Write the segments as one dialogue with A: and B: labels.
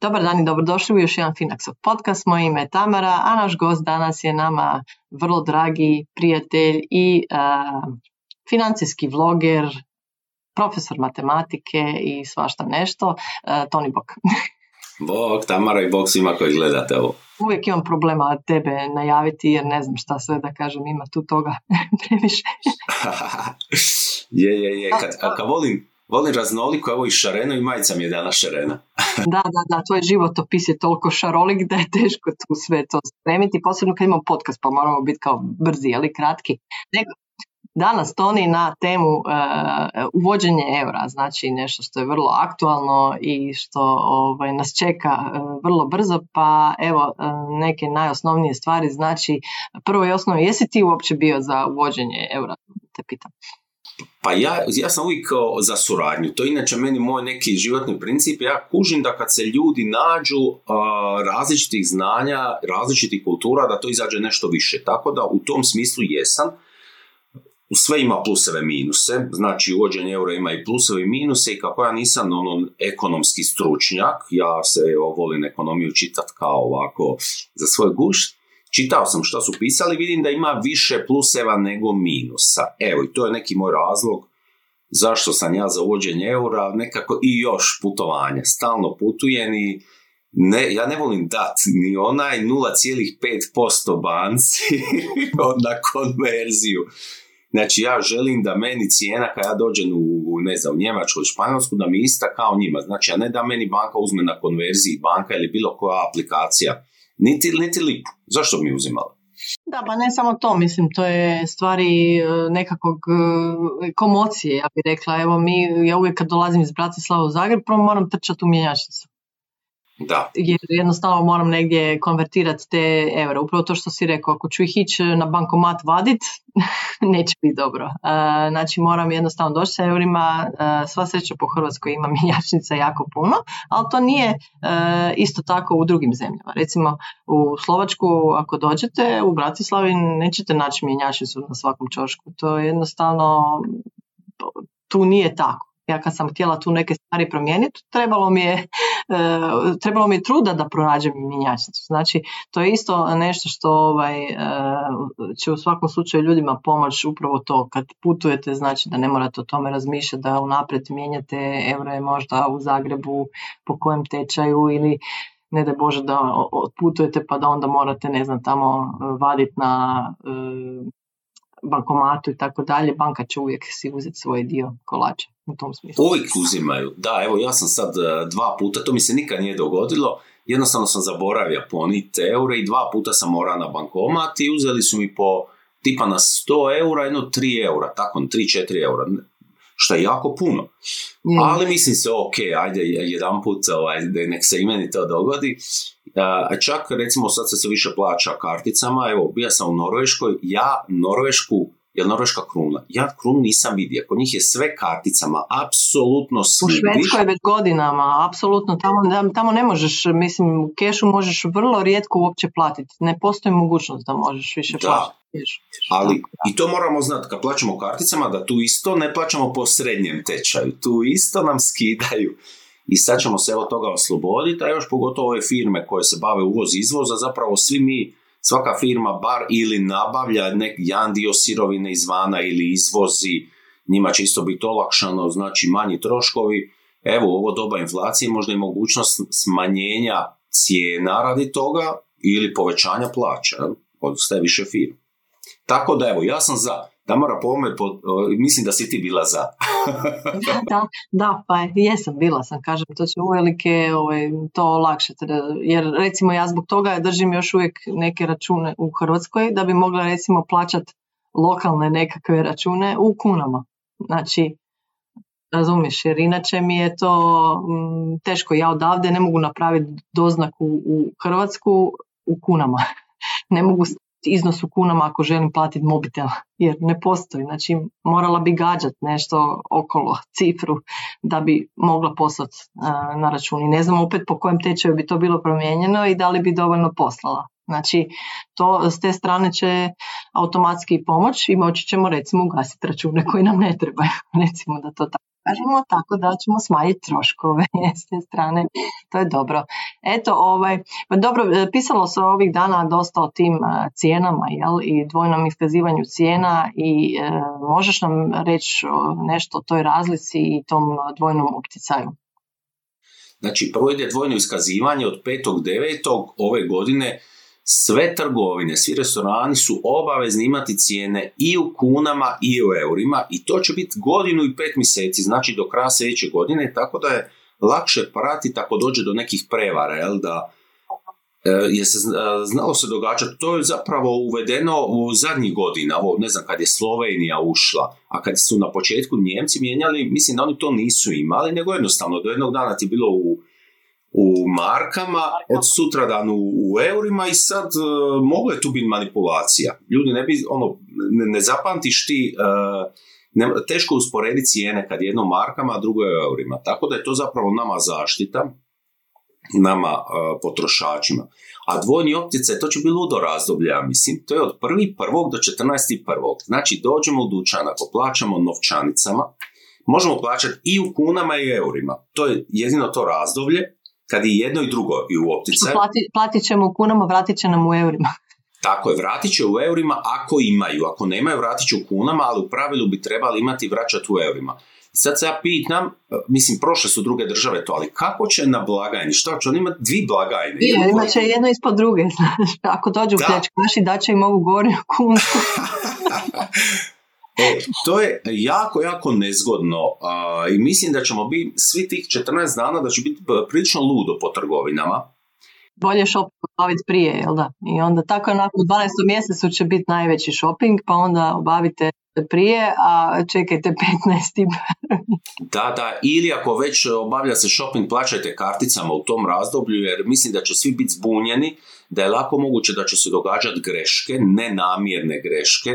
A: Dobar dan i dobrodošli u još jedan Finaxov podcast. Moje ime je Tamara, a naš gost danas je nama vrlo dragi prijatelj i financijski vloger, profesor matematike i svašta nešto, Toni Bok.
B: Bog, Tamara i Bog svima koji gledate ovo.
A: Uvijek imam problema tebe najaviti jer ne znam šta sve da kažem, ima tu toga previše.
B: je, je, je, kad, kad volim volim raznoliko, evo i šareno i majica mi je danas šarena.
A: da, da, da, tvoj životopis je toliko šarolik da je teško tu sve to spremiti, posebno kad imamo podcast pa moramo biti kao brzi, ali kratki. Nego, danas Toni na temu uh, uvođenje eura, znači nešto što je vrlo aktualno i što ovaj, nas čeka uh, vrlo brzo, pa evo uh, neke najosnovnije stvari, znači prvo i osnovno, jesi ti uopće bio za uvođenje eura, te pitam.
B: Pa ja, ja sam uvijek za suradnju. To inače meni moj neki životni princip. Ja kužim da kad se ljudi nađu različitih znanja, različitih kultura, da to izađe nešto više. Tako da u tom smislu jesam. Sve ima pluseve minuse, znači uvođenje eura ima i pluseve i minuse i kako ja nisam ono ekonomski stručnjak, ja se volim ekonomiju čitati kao ovako za svoj gušt, čitao sam što su pisali, vidim da ima više pluseva nego minusa. Evo, i to je neki moj razlog zašto sam ja za uvođenje eura, nekako i još putovanja. Stalno putujem i ne, ja ne volim dat ni onaj 0,5% banci na konverziju. Znači ja želim da meni cijena kad ja dođem u, ne znam, Njemačku ili Španjolsku da mi ista kao njima. Znači a ne da meni banka uzme na konverziji banka ili bilo koja aplikacija niti, niti lipu. Zašto mi uzimala?
A: Da, pa ne samo to, mislim, to je stvari e, nekakvog e, komocije, ja bih rekla. Evo mi, ja uvijek kad dolazim iz Bratislava u Zagreb, prvo moram trčati u mjenjačnicu.
B: Da.
A: Jer jednostavno moram negdje konvertirati te eure. Upravo to što si rekao, ako ću ih ići na bankomat vadit, neće biti dobro. E, znači moram jednostavno doći sa eurima, e, sva sreća po Hrvatskoj ima mjenjačnica jako puno, ali to nije e, isto tako u drugim zemljama. Recimo u Slovačku ako dođete u Bratislavi nećete naći mjenjačnicu na svakom čošku. To je jednostavno tu nije tako ja kad sam htjela tu neke stvari promijeniti, trebalo mi je, trebalo mi je truda da pronađem mjenjačnicu. Znači, to je isto nešto što ovaj, e, će u svakom slučaju ljudima pomoći upravo to. Kad putujete, znači da ne morate o tome razmišljati, da unaprijed mijenjate eure možda u Zagrebu po kojem tečaju ili ne da Bože da otputujete pa da onda morate, ne znam, tamo vaditi na e, bankomatu i tako dalje, banka će uvijek si uzeti svoj dio kolača u tom smislu.
B: Uvijek uzimaju, da, evo ja sam sad e, dva puta, to mi se nikad nije dogodilo, jednostavno sam zaboravio poniti eure i dva puta sam morao na bankomat i uzeli su mi po tipa na 100 eura, jedno 3 eura, tako 3-4 eura, što je jako puno. Ali mislim se, ok, ajde jedan put, ovaj, nek se i meni to dogodi. Čak recimo sad se više plaća karticama, evo bio sam u Norveškoj, ja Norvešku je Norveška kruna. Ja krunu nisam vidio. Kod njih je sve karticama, apsolutno svi.
A: U Švedskoj već godinama, apsolutno. Tamo, tamo ne možeš, mislim, u kešu možeš vrlo rijetko uopće platiti. Ne postoji mogućnost da možeš više da. platiti.
B: Ali i to moramo znati, kad plaćamo karticama, da tu isto ne plaćamo po srednjem tečaju. Tu isto nam skidaju. I sad ćemo se od toga osloboditi, a još pogotovo ove firme koje se bave uvoz izvoza, zapravo svi mi svaka firma bar ili nabavlja nek jedan dio sirovine izvana ili izvozi, njima će isto biti olakšano, znači manji troškovi. Evo, ovo doba inflacije možda i mogućnost smanjenja cijena radi toga ili povećanja plaća od sve više firme. Tako da evo, ja sam za. Tamara Pome, pod, mislim da si ti bila za.
A: da, da, pa jesam, bila sam, kažem, to će uvelike ovaj, to olakšati. Jer recimo ja zbog toga držim još uvijek neke račune u Hrvatskoj da bi mogla recimo plaćati lokalne nekakve račune u kunama. Znači, razumiješ, jer inače mi je to m, teško. Ja odavde ne mogu napraviti doznaku u Hrvatsku u kunama. ne mogu iznos u kunama ako želim platiti mobitel, jer ne postoji. Znači morala bi gađati nešto okolo cifru da bi mogla poslati na račun. I ne znam opet po kojem tečaju bi to bilo promijenjeno i da li bi dovoljno poslala. Znači, to s te strane će automatski pomoć i moći ćemo recimo ugasiti račune koji nam ne trebaju. recimo da to tako kažemo, tako da ćemo smanjiti troškove s te strane. To je dobro. Eto, ovaj, pa dobro, e, pisalo se ovih dana dosta o tim e, cijenama jel, i dvojnom iskazivanju cijena i e, možeš nam reći nešto o toj razlici i tom dvojnom opticaju?
B: Znači, prvo ide dvojno iskazivanje od 5.9. ove godine sve trgovine, svi restorani su obavezni imati cijene i u kunama i u eurima i to će biti godinu i pet mjeseci, znači do kraja sljedeće godine, tako da je lakše pratiti ako dođe do nekih prevara, jel da e, je se znalo se događati, to je zapravo uvedeno u zadnjih godina, ovo ne znam kad je Slovenija ušla, a kad su na početku Njemci mijenjali, mislim da oni to nisu imali, nego jednostavno do jednog dana ti bilo u u markama, od sutra dan u, u eurima i sad uh, mogla je tu biti manipulacija. Ljudi ne bi, ono, ne, ne zapamtiš ti, uh, ne, teško usporediti cijene kad jedno markama, a drugo je eurima. Tako da je to zapravo nama zaštita, nama uh, potrošačima. A dvojni optice, to će biti ludo razdoblje, ja mislim. To je od 1.1. do 14.1. Znači, dođemo u dućan, ako plaćamo novčanicama, možemo plaćati i u kunama i eurima. To je jedino to razdoblje kad i jedno i drugo i u opticaju.
A: Plati, platit ćemo u kunama, vratit će nam u eurima.
B: Tako je, vratit će u eurima ako imaju. Ako nemaju, vratit će u kunama, ali u pravilu bi trebali imati vraćati u eurima. I sad se ja pitam, mislim, prošle su druge države to, ali kako će na blagajni? Što će on imati dvi blagajne?
A: Ja, imat će jedno ispod druge, znaš. Ako dođu u pljačkaši, daće im ovu gornju kunu.
B: E, to je jako, jako nezgodno i mislim da ćemo biti svi tih 14 dana da će biti prilično ludo po trgovinama.
A: Bolje shopping obaviti prije, jel da? I onda tako onako u 12. mjesecu će biti najveći shopping, pa onda obavite prije, a čekajte 15.
B: da, da, ili ako već obavlja se shopping, plaćajte karticama u tom razdoblju, jer mislim da će svi biti zbunjeni, da je lako moguće da će se događati greške, nenamjerne greške,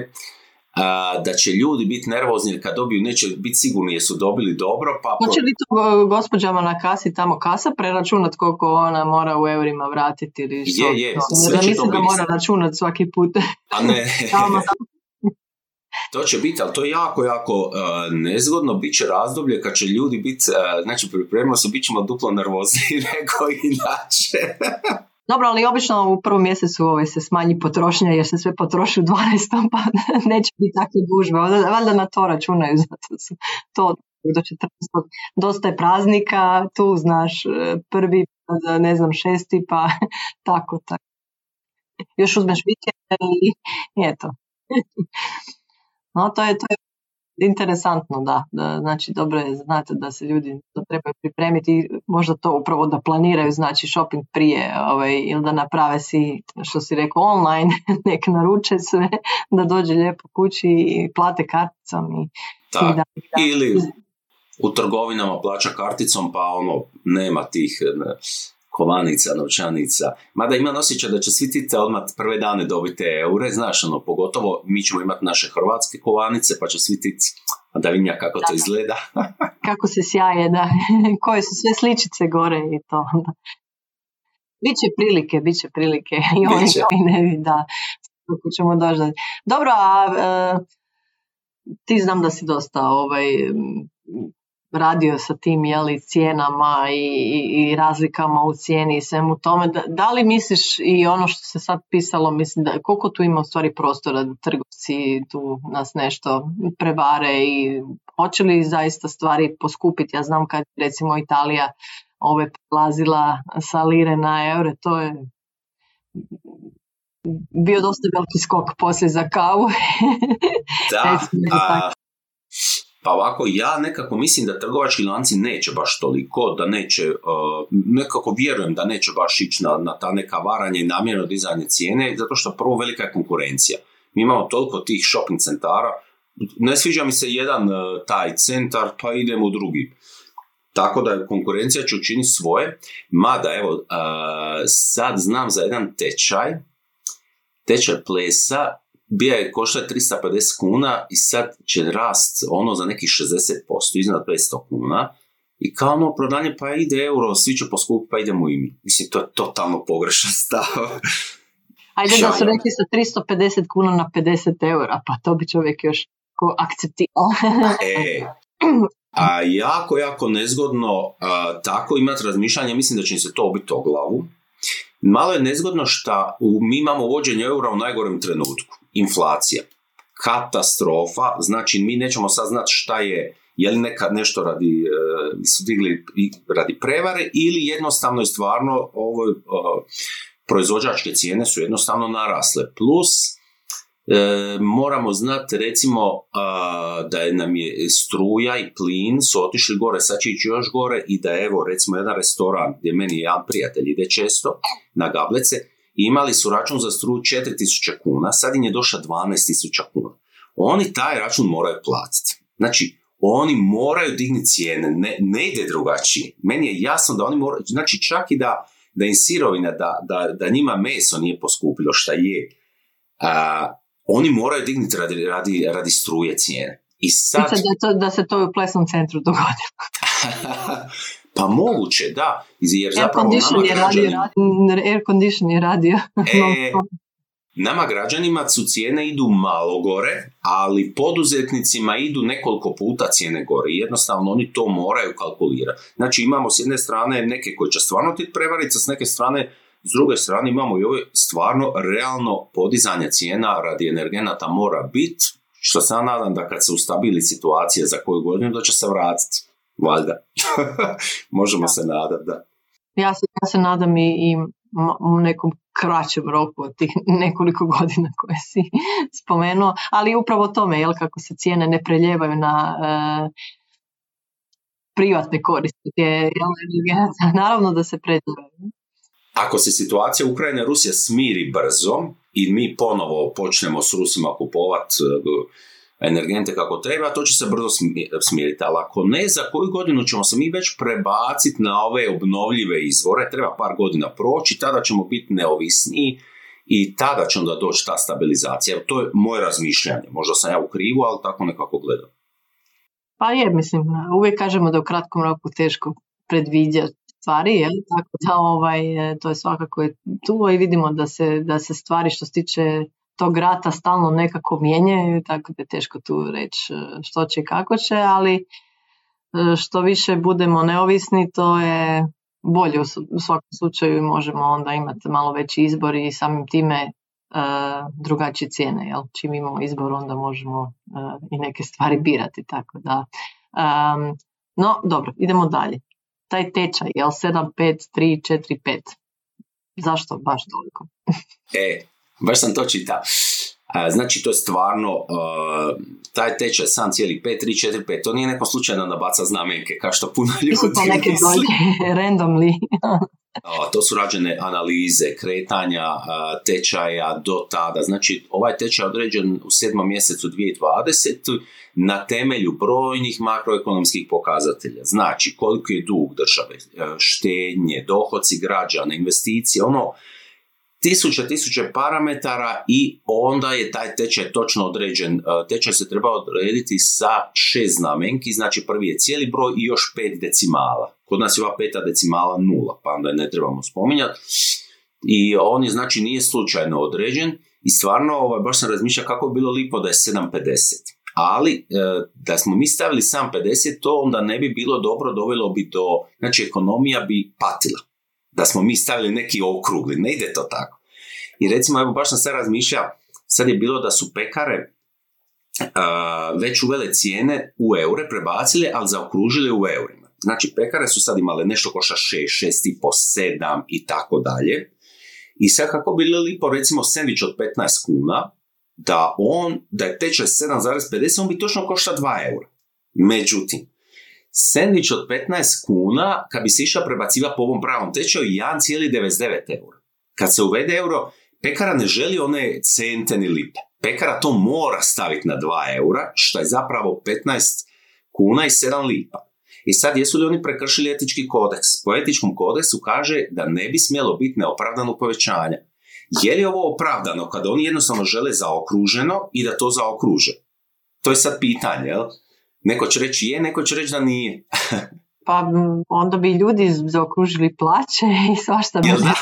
B: a, da će ljudi biti nervozni jer kad dobiju neće biti sigurni jesu dobili dobro. Pa
A: Hoće li to gospođama na kasi tamo kasa preračunat koliko ona mora u eurima vratiti ili
B: što? Je, je,
A: sve će mislim da mora računat svaki put.
B: A ne. To će biti, ali to je jako, jako uh, nezgodno. Biće razdoblje kad će ljudi biti, uh, znači pripremimo se, bit ćemo duplo nervozni nego inače.
A: Dobro, ali obično u prvom mjesecu ovaj se smanji potrošnja jer se sve potroši u 12. pa neće biti takve gužbe. Valjda na to računaju, zato su to do 14. Dosta je praznika, tu znaš prvi, ne znam, šesti, pa tako, tako. Još uzmeš vikend i eto. No, to je, to je Interesantno, da. da. Znači, dobro je, znate da se ljudi to trebaju pripremiti, možda to upravo da planiraju, znači shopping prije ovaj, ili da naprave si, što si rekao, online, nek naruče sve, da dođe lijepo kući i plate karticom. I,
B: da, ili u trgovinama plaća karticom, pa ono, nema tih kovanica, novčanica. Mada imam osjećaj da će svi ti odmah prve dane dobiti eure, znaš, ono, pogotovo mi ćemo imati naše hrvatske kovanice, pa će svi ti da vidim kako to izgleda.
A: kako se sjaje, da. Koje su sve sličice gore i to. Biće prilike, bit će prilike. I oni ne da. Kako ćemo doći. Dobro, a e, ti znam da si dosta ovaj, radio sa tim jeli, cijenama i, i, razlikama u cijeni i svemu tome. Da, da, li misliš i ono što se sad pisalo, mislim da koliko tu ima u stvari prostora da trgovci tu nas nešto prevare i hoće li zaista stvari poskupiti? Ja znam kad recimo Italija ove prelazila sa lire na eure, to je bio dosta veliki skok poslije za kavu.
B: Da, pa ovako, ja nekako mislim da trgovački lanci neće baš toliko, da neće, uh, nekako vjerujem da neće baš ići na, na ta neka varanje i namjerno dizanje cijene, zato što prvo velika je konkurencija. Mi imamo toliko tih shopping centara, ne sviđa mi se jedan uh, taj centar, pa idemo u drugi. Tako da konkurencija će učiniti svoje, mada evo, uh, sad znam za jedan tečaj tečaj plesa bija je košta 350 kuna i sad će rast ono za nekih 60%, iznad 500 kuna. I kao ono prodanje pa ide euro, svi će poskupiti pa idemo i mi. Mislim, to je totalno pogrešan stav.
A: Ajde da su rekli sa 350 kuna na 50 eura, pa to bi čovjek još ko akceptirao.
B: e, a jako, jako nezgodno a, tako imati razmišljanje, mislim da će im se to obiti o glavu. Malo je nezgodno što mi imamo uvođenje eura u najgorem trenutku. Inflacija. Katastrofa, znači mi nećemo sad znati šta je, je li nekad nešto radi, e, su digli radi prevare ili jednostavno je stvarno ovo, e, proizvođačke cijene su jednostavno narasle. Plus, e, moramo znati recimo da je nam je struja i plin su otišli gore, sad će ići još gore i da evo recimo jedan restoran gdje meni jedan prijatelj ide često na gablece, imali su račun za struju 4000 kuna, sad im je došla 12.000 kuna. Oni taj račun moraju platiti. Znači, oni moraju dignuti cijene, ne, ne ide drugačije. Meni je jasno da oni moraju, znači čak i da, da im sirovina, da, da, da njima meso nije poskupilo šta je, a, oni moraju dignuti radi, radi, radi struje cijene. I sad...
A: Da, to, da se to u plesnom centru dogodilo.
B: pa moguće, da. Jer zapravo
A: air condition, je radio, air condition je radio.
B: E, Nama građanima su cijene idu malo gore, ali poduzetnicima idu nekoliko puta cijene gore. Jednostavno oni to moraju kalkulirati. Znači imamo s jedne strane neke koji će stvarno ti prevariti, s neke strane s druge strane imamo i ove stvarno realno podizanje cijena radi energenata mora biti, što se nadam da kad se ustabili situacija za koju godinu da će se vratiti. Valjda. Možemo se nadati, da.
A: Ja se, ja se nadam i, i u nekom kraćem roku od tih nekoliko godina koje si spomenuo, ali upravo tome, jel, kako se cijene ne preljevaju na e, privatne koriste, naravno da se preljevaju.
B: Ako se situacija Ukrajina Rusija smiri brzo i mi ponovo počnemo s Rusima kupovati e, energente kako treba, to će se brzo smiriti. Ali ako ne, za koju godinu ćemo se mi već prebaciti na ove obnovljive izvore, treba par godina proći, tada ćemo biti neovisniji i tada će onda doći ta stabilizacija. To je moje razmišljanje. Možda sam ja u krivu, ali tako nekako gledam.
A: Pa je, mislim, uvijek kažemo da u kratkom roku teško predviđati stvari, tako da ovaj, e, to je svakako tu i vidimo da se, da se stvari što se tiče tog rata stalno nekako mijenjaju, tako da je teško tu reći e, što će i kako će, ali e, što više budemo neovisni, to je bolje u svakom slučaju možemo onda imati malo veći izbor i samim time drugačije cijene. Jel? Čim imamo izbor onda možemo i neke stvari birati. Tako da. no dobro, idemo dalje taj tečaj, jel 7, 5, 3, 4, 5. Zašto baš toliko?
B: e, baš sam to čitao. Znači, to je stvarno, uh, taj tečaj sam cijeli 5, 3, 4, 5, to nije neko slučajno nabaca znamenke, kao što puno ljudi
A: to neke randomly.
B: to su rađene analize, kretanja tečaja do tada. Znači, ovaj tečaj je određen u sedmom mjesecu 2020 na temelju brojnih makroekonomskih pokazatelja. Znači, koliko je dug države, e, štednje, dohoci građana, investicije, ono, tisuće, tisuće parametara i onda je taj tečaj točno određen. E, tečaj se treba odrediti sa šest znamenki, znači prvi je cijeli broj i još pet decimala. Kod nas je ova peta decimala nula, pa onda ne trebamo spominjati. I on je znači nije slučajno određen i stvarno ovaj, baš sam razmišljao kako bi bilo lipo da je 750 ali e, da smo mi stavili sam 50, to onda ne bi bilo dobro, dovelo bi do, znači ekonomija bi patila. Da smo mi stavili neki okrugli, ne ide to tako. I recimo, evo baš sam sad razmišljao, sad je bilo da su pekare uh, već uvele cijene u eure, prebacile, ali zaokružile u eurima. Znači, pekare su sad imale nešto koša 6, 6,5, 7 i tako dalje. I sad kako bi lipo, recimo, sandvič od 15 kuna, da on, da je tečaj 7,50, on bi točno košta 2 eura. Međutim, sandvič od 15 kuna, kad bi se išao prebaciva po ovom pravom tečaju, 1,99 eura. Kad se uvede euro, pekara ne želi one cente ni lipe. Pekara to mora staviti na 2 eura, što je zapravo 15 kuna i 7 lipa. I sad, jesu li oni prekršili etički kodeks? Po etičkom kodeksu kaže da ne bi smjelo biti neopravdano povećanje. Je li ovo opravdano kada oni jednostavno žele zaokruženo i da to zaokruže? To je sad pitanje, jel? Neko će reći je, neko će reći da nije.
A: pa onda bi ljudi zaokružili plaće i svašta bi
B: da?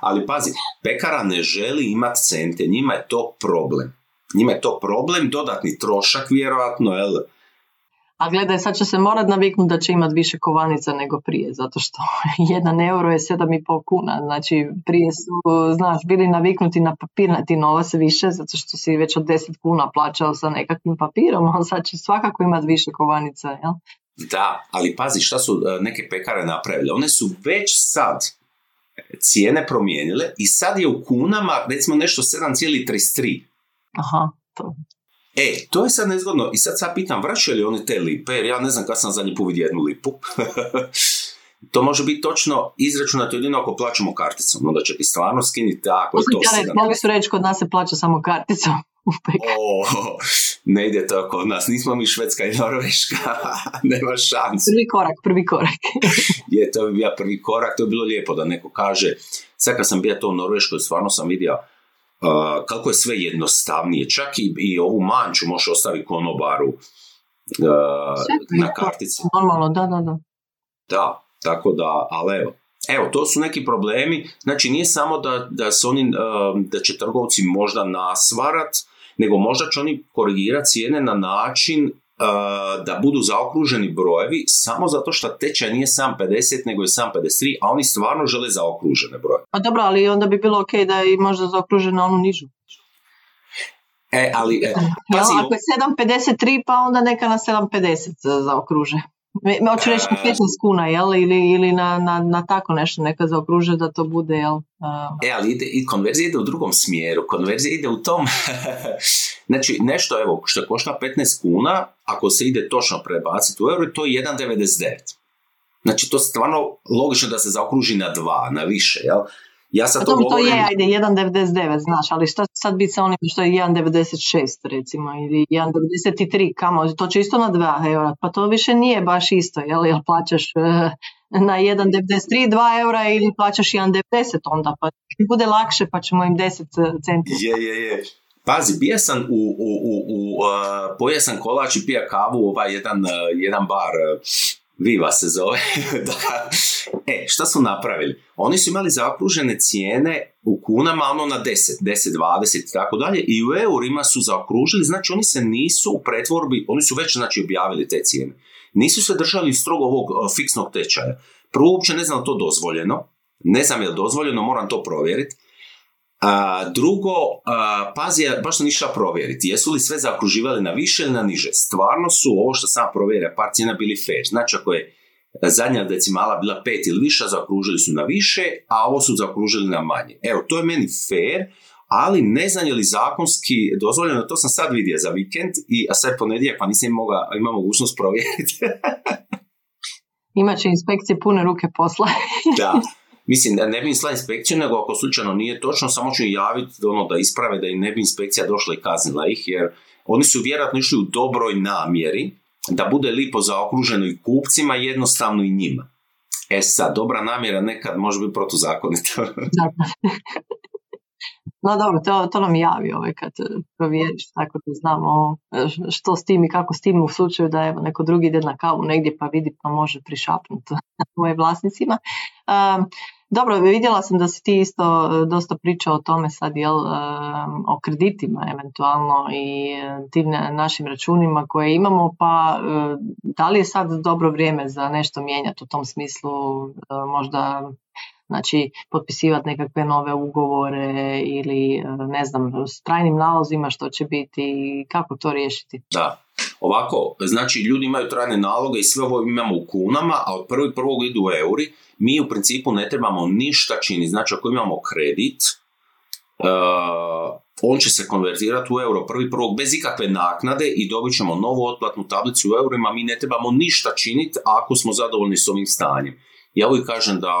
B: Ali pazi, pekara ne želi imati cente, njima je to problem. Njima je to problem, dodatni trošak vjerojatno, jel?
A: A gledaj, sad će se morat naviknuti da će imati više kovanica nego prije, zato što jedan euro je sedam i pol kuna. Znači, prije su, znaš, bili naviknuti na papirnati novac više, zato što si već od deset kuna plaćao sa nekakvim papirom, a sad će svakako imati više kovanica, jel?
B: Da, ali pazi šta su e, neke pekare napravile. One su već sad cijene promijenile i sad je u kunama recimo nešto 7,33.
A: Aha, to.
B: E, to je sad nezgodno. I sad sad pitam, vraćaju li oni te lipe? Jer ja ne znam kad sam zadnji put vidio jednu lipu. to može biti točno izračunato jedino ako plaćamo karticom. Onda će ti stvarno skinuti tako.
A: To mogli su reći kod nas se plaća samo karticom.
B: O, ne ide to kod nas. Nismo mi Švedska i Norveška. Nema šanse.
A: Prvi korak, prvi korak.
B: je, to bi bio prvi korak. To je bilo lijepo da neko kaže. Sad kad sam bio to u Norveškoj, stvarno sam vidio Uh, kako je sve jednostavnije. Čak i, i ovu manču možeš ostaviti konobaru uh, na kartici.
A: Normalno, da, da, da.
B: Da, tako da, ali evo. Evo, to su neki problemi. Znači, nije samo da, da, su oni, da će trgovci možda nasvarat, nego možda će oni korigirati cijene na način da budu zaokruženi brojevi samo zato što tečaj nije sam 50 nego je sam 53, a oni stvarno žele zaokružene broje.
A: Pa dobro, ali onda bi bilo ok da je možda zaokruženo onu nižu.
B: E, ali... E,
A: pazi, ako je 7.53 pa onda neka na 7.50 zaokruže. Hoću reći na 15 kuna, jel? Ili, ili na, na, na tako nešto neka zaokruže da to bude, jel?
B: E, ali ide, i konverzija ide u drugom smjeru. Konverzija ide u tom... znači, nešto, evo, što košta 15 kuna, ako se ide točno prebaciti u euro, to je 1,99. Znači, to je stvarno logično da se zaokruži na dva, na više, jel? Ja sad to,
A: to je, ajde, 1.99, znaš, ali šta sad biti sa onim što je 1.96 recimo ili 1.93, kamo, to će isto na 2 eura, pa to više nije baš isto, jel, jel plaćaš uh, na 1.93 2 eura ili plaćaš 1.90 onda, pa bude lakše pa ćemo im 10 e, centi.
B: Je, je, je. Pazi, bija sam u, u, u, u uh, pojeo sam kolač i pija kavu ovaj jedan, uh, jedan bar uh, Viva se zove. da. E, šta su napravili? Oni su imali zaokružene cijene u kunama, ono na 10, 10, 20 i tako dalje i u eurima su zaokružili, znači oni se nisu u pretvorbi, oni su već znači objavili te cijene. Nisu se držali strogo ovog fiksnog tečaja. Prvo uopće ne znam to dozvoljeno, ne znam je li dozvoljeno, moram to provjeriti. A, drugo, a, pazi, baš sam išla provjeriti, jesu li sve zaokruživali na više ili na niže. Stvarno su ovo što sam provjerio, par cijena bili fair. Znači ako je zadnja decimala bila pet ili više, zaokružili su na više, a ovo su zaokružili na manje. Evo, to je meni fair, ali ne znam je li zakonski dozvoljeno, to sam sad vidio za vikend, i, a sad ponedjeljak pa nisam imao, imao mogućnost provjeriti.
A: Imaće inspekcije pune ruke posla.
B: da, Mislim, ne bi im inspekciju, nego ako slučajno nije točno, samo ću im javiti ono, da isprave da im ne bi inspekcija došla i kaznila ih, jer oni su vjerojatno išli u dobroj namjeri da bude lipo zaokruženo i kupcima, jednostavno i njima. E sad, dobra namjera nekad može biti protuzakonita.
A: No dobro, to, to nam javi ovaj kad provjeriš, tako da znamo što s tim i kako s tim u slučaju da evo neko drugi ide na kavu negdje pa vidi pa može prišapnuti moje vlasnicima. Dobro, vidjela sam da si ti isto e, dosta pričao o tome sad, jel, e, o kreditima eventualno i e, tim našim računima koje imamo, pa da li je sad dobro vrijeme za nešto mijenjati u tom smislu, možda znači potpisivati nekakve nove ugovore ili ne znam, s trajnim nalozima što će biti kako to riješiti?
B: Da, ovako, znači ljudi imaju trajne naloge i sve ovo imamo u kunama, a od prvi prvog idu u euri, mi u principu ne trebamo ništa čini. Znači ako imamo kredit, uh, on će se konvertirati u euro prvi prvog bez ikakve naknade i dobit ćemo novu otplatnu tablicu u eurima, mi ne trebamo ništa činiti ako smo zadovoljni s ovim stanjem. Ja uvijek kažem da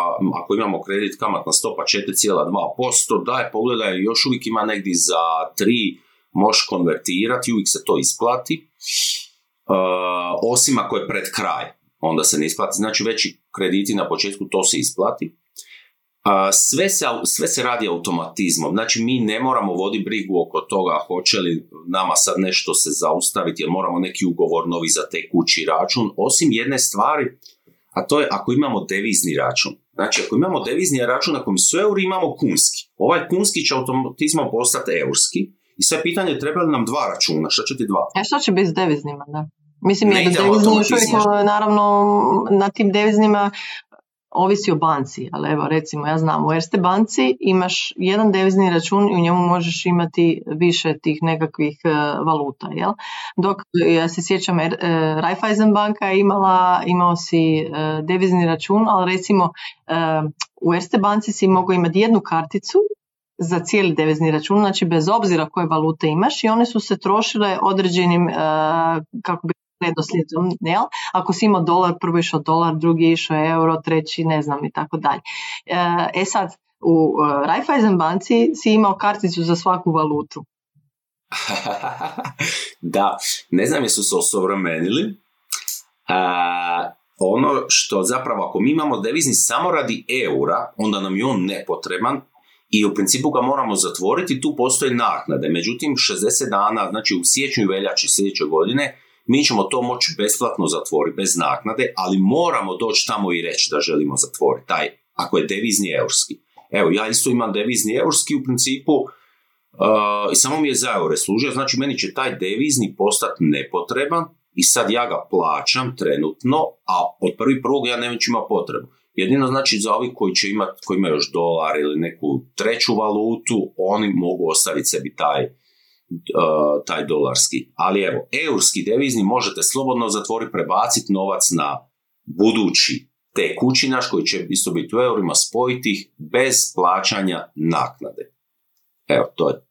B: ako imamo kredit kamatna stopa 4,2%, daj pogledaj, još uvijek ima negdje za 3, možeš konvertirati, uvijek se to isplati, osim ako je pred kraj onda se ne isplati. Znači veći krediti na početku to se isplati. sve se, sve se radi automatizmom, znači mi ne moramo voditi brigu oko toga hoće li nama sad nešto se zaustaviti jer moramo neki ugovor novi za tekući račun, osim jedne stvari, a to je ako imamo devizni račun. Znači ako imamo devizni račun na kojem su euri, imamo kunski. Ovaj kunski će automatizmom postati eurski i sve pitanje treba li nam dva računa, šta će ti dva?
A: A e, što će biti s deviznima, da? Mislim, je da devizni naravno, na tim deviznima ovisi o banci, ali evo recimo ja znam u Erste banci imaš jedan devizni račun i u njemu možeš imati više tih nekakvih e, valuta, jel? Dok ja se sjećam er, Raiffeisen banka je imala, imao si e, devizni račun, ali recimo u Erste banci si mogao imati jednu karticu za cijeli devizni račun, znači bez obzira koje valute imaš i one su se trošile određenim, kako bi redoslijedom, jel? Ako si imao dolar, prvo išao dolar, drugi išao euro, treći ne znam i tako dalje. E, e sad, u e, Raiffeisen banci si imao karticu za svaku valutu.
B: da, ne znam jesu se osovremenili. ono što zapravo ako mi imamo devizni samo radi eura, onda nam je on nepotreban i u principu ga moramo zatvoriti, tu postoje naknade. Međutim, 60 dana, znači u siječnju veljači sljedeće godine, mi ćemo to moći besplatno zatvoriti, bez naknade, ali moramo doći tamo i reći da želimo zatvoriti taj, ako je devizni eurski. Evo, ja isto imam devizni eurski u principu uh, i samo mi je za eure služio, znači meni će taj devizni postati nepotreban i sad ja ga plaćam trenutno, a od prvi prvog ja neću ima potrebu. Jedino znači za ovi koji će imati, koji imaju još dolar ili neku treću valutu, oni mogu ostaviti sebi taj Uh, taj dolarski. Ali evo, eurski devizni možete slobodno zatvoriti, prebaciti novac na budući tekući naš koji će isto biti u eurima, spojiti ih bez plaćanja naknade. Evo, to je.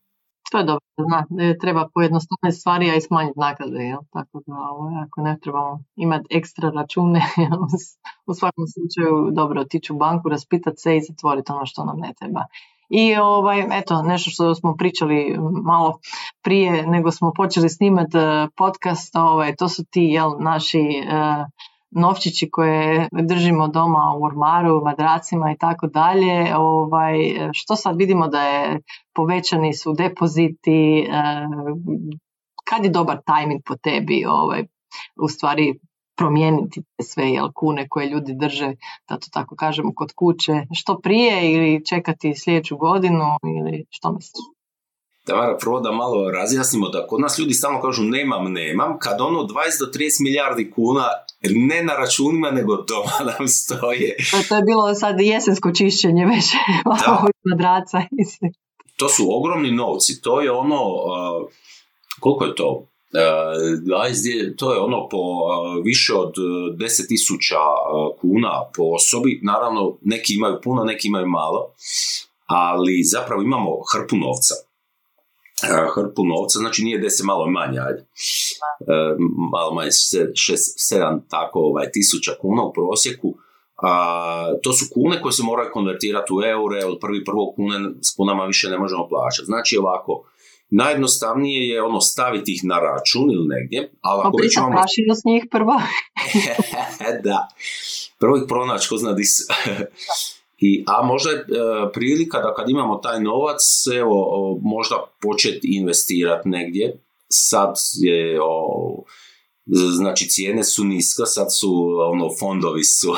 A: To je dobro, zna, treba pojednostaviti stvari, a i smanjiti naknade, jel? tako da ovo, ako ne trebamo imati ekstra račune, u svakom slučaju dobro otići u banku, raspitati se i zatvoriti ono što nam ne treba. I ovaj, eto, nešto što smo pričali malo prije nego smo počeli snimati e, podcast, ovaj, to su ti jel, naši uh, novčići koje držimo doma u ormaru, madracima i tako dalje. Ovaj, što sad vidimo da je povećani su depoziti, uh, kad je dobar tajming po tebi, ovaj, u stvari promijeniti sve jel, kune koje ljudi drže, da to tako kažemo, kod kuće, što prije ili čekati sljedeću godinu ili što misliš?
B: Tamara, prvo da malo razjasnimo da kod nas ljudi stalno kažu nemam, nemam, kad ono 20 do 30 milijardi kuna ne na računima nego doma nam stoje.
A: To je bilo sad jesensko čišćenje već madraca.
B: to su ogromni novci, to je ono, koliko je to, to je ono po više od 10.000 e, kuna po osobi, naravno neki imaju puno, neki imaju malo, ali zapravo imamo hrpu novca. Hrpu novca, znači nije deset malo manje, ajde. Malo manje, 6-7 tako ovaj, tisuća kuna u prosjeku. A, to su kune koje se moraju konvertirati u eure, od prvi prvo kune s kunama više ne možemo plaćati. Znači ovako, Najjednostavnije je ono staviti ih na račun ili negdje. Ali
A: ako već imamo... s njih prvo.
B: da. Prvo ih pronaći, ko zna di. I, a možda je prilika da kad imamo taj novac, evo, možda početi investirati negdje. Sad je, o, znači cijene su niska, sad su, ono, fondovi su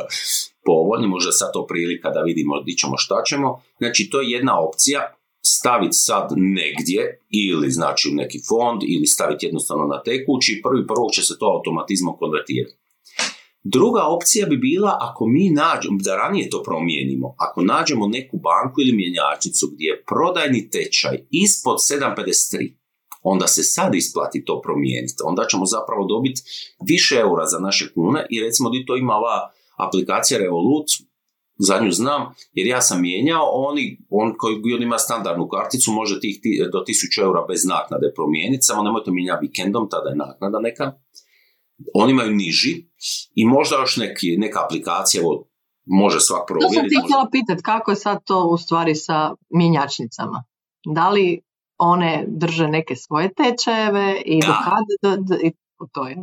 B: povoljni, možda sad to prilika da vidimo di ćemo šta ćemo. Znači, to je jedna opcija staviti sad negdje ili znači u neki fond ili staviti jednostavno na tekući, prvi prvog će se to automatizmom konvertirati. Druga opcija bi bila ako mi nađemo, da ranije to promijenimo, ako nađemo neku banku ili mjenjačnicu gdje je prodajni tečaj ispod 7,53, onda se sad isplati to promijeniti. Onda ćemo zapravo dobiti više eura za naše kune i recimo di to ima ova aplikacija Revolut, za nju znam, jer ja sam mijenjao, oni, on koji on ima standardnu karticu može tih do 1000 eura bez naknade promijeniti, samo nemojte mijenjati vikendom, tada je naknada neka. Oni imaju niži i možda još neki, neka aplikacija, evo, može svak provjeriti. To sam
A: ti htjela pitati, kako je sad to u stvari sa mjenjačnicama? Da li one drže neke svoje tečajeve i do kada, i to je?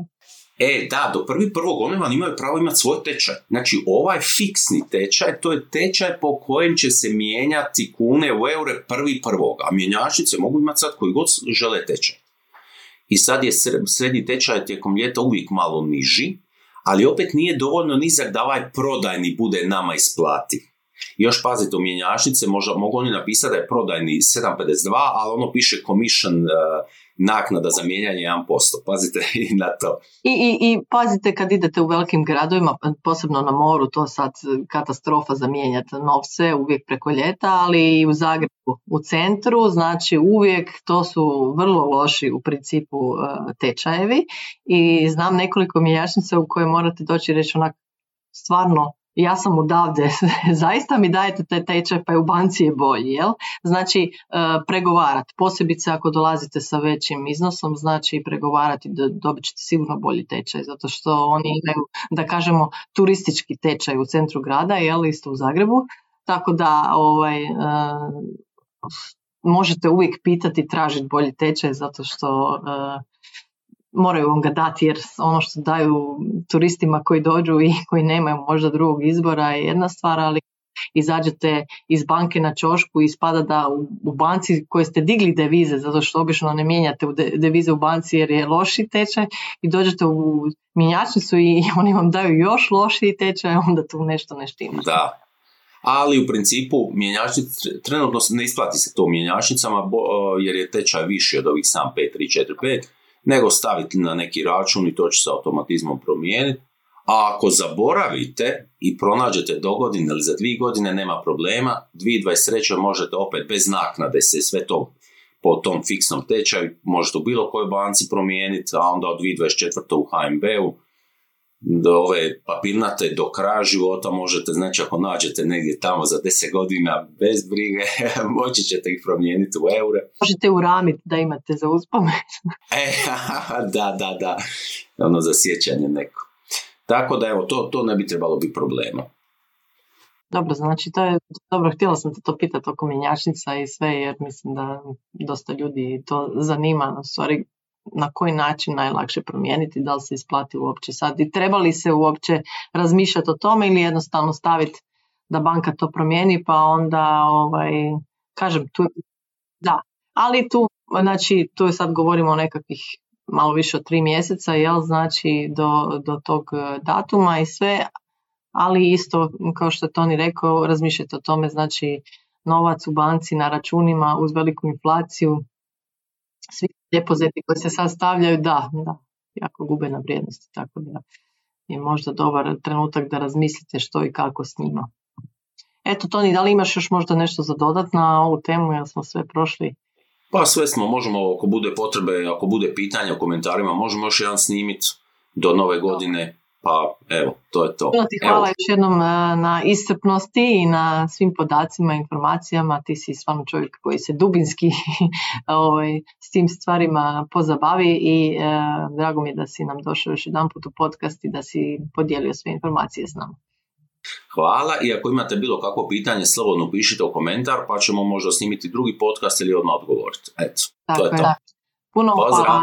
B: E, da, do prvi prvog oni vam imaju pravo imati svoj tečaj. Znači, ovaj fiksni tečaj, to je tečaj po kojem će se mijenjati kune u eure prvi prvog, a mjenjačnice mogu imati sad koji god žele tečaj. I sad je srednji tečaj tijekom ljeta uvijek malo niži, ali opet nije dovoljno nizak da ovaj prodajni bude nama isplati. Još pazite, u mjenjačnice možda, mogu oni napisati da je prodajni 7,52, ali ono piše commission uh, naknada za mijenjanje 1%. Pazite i na to.
A: I, i, I pazite kad idete u velikim gradovima, posebno na moru, to sad katastrofa za mijenjati novce uvijek preko ljeta, ali i u Zagrebu u centru, znači uvijek to su vrlo loši u principu uh, tečajevi i znam nekoliko mjenjačnica u koje morate doći reći onak stvarno ja sam odavde, zaista mi dajete taj tečaj pa je u banci je bolji, jel? Znači e, pregovarati, posebice ako dolazite sa većim iznosom, znači pregovarati da dobit ćete sigurno bolji tečaj, zato što oni imaju, da kažemo, turistički tečaj u centru grada, jel, isto u Zagrebu, tako da ovaj, e, možete uvijek pitati, tražiti bolji tečaj, zato što e, moraju vam ga dati jer ono što daju turistima koji dođu i koji nemaju možda drugog izbora je jedna stvar, ali izađete iz banke na čošku i spada da u, banci koje ste digli devize, zato što obično ne mijenjate devize u banci jer je loši tečaj i dođete u mjenjačnicu i oni vam daju još lošiji tečaj, onda tu nešto ne štima.
B: Da, ali u principu trenutno ne isplati se to mjenjačnicama jer je tečaj viši od ovih sam 5, 3, 4, 5 nego staviti na neki račun i to će se automatizmom promijeniti. A ako zaboravite i pronađete do godine ili za dvije godine, nema problema. 2023. možete opet bez naknade se sve to po tom fiksnom tečaju možete u bilo kojoj banci promijeniti, a onda od 2024. u HMB-u do ove papirnate do kraja života možete, znači ako nađete negdje tamo za 10 godina bez brige, moći ćete ih promijeniti u eure.
A: Možete uramiti da imate za uspomen.
B: e, da, da, da, ono za sjećanje neko. Tako da evo, to, to ne bi trebalo biti problema.
A: Dobro, znači to je, dobro, htjela sam te to pitati oko mjenjačnica i sve, jer mislim da dosta ljudi to zanima, u stvari na koji način najlakše promijeniti, da li se isplati uopće sad i treba li se uopće razmišljati o tome ili jednostavno staviti da banka to promijeni pa onda ovaj, kažem tu da, ali tu znači tu sad govorimo o nekakvih malo više od tri mjeseca, jel, znači do, do tog e, datuma i sve, ali isto kao što je Toni rekao, razmišljajte o tome, znači novac u banci na računima uz veliku inflaciju, svi depoziti koji se sad stavljaju, da, da, jako gube na vrijednosti, tako da je možda dobar trenutak da razmislite što i kako s njima. Eto, Toni, da li imaš još možda nešto za dodat na ovu temu, jer smo sve prošli?
B: Pa sve smo, možemo, ako bude potrebe, ako bude pitanja u komentarima, možemo još jedan snimiti do nove godine. Pa evo, to je to.
A: ti hvala još jednom e, na iscrpnosti i na svim podacima, informacijama. Ti si stvarno čovjek koji se dubinski ovaj, s tim stvarima pozabavi i e, drago mi je da si nam došao još jedan put u podcast i da si podijelio sve informacije s nama.
B: Hvala i ako imate bilo kakvo pitanje, slobodno pišite u komentar pa ćemo možda snimiti drugi podcast ili odmah odgovoriti. Eto, to je to.
A: Puno hvala.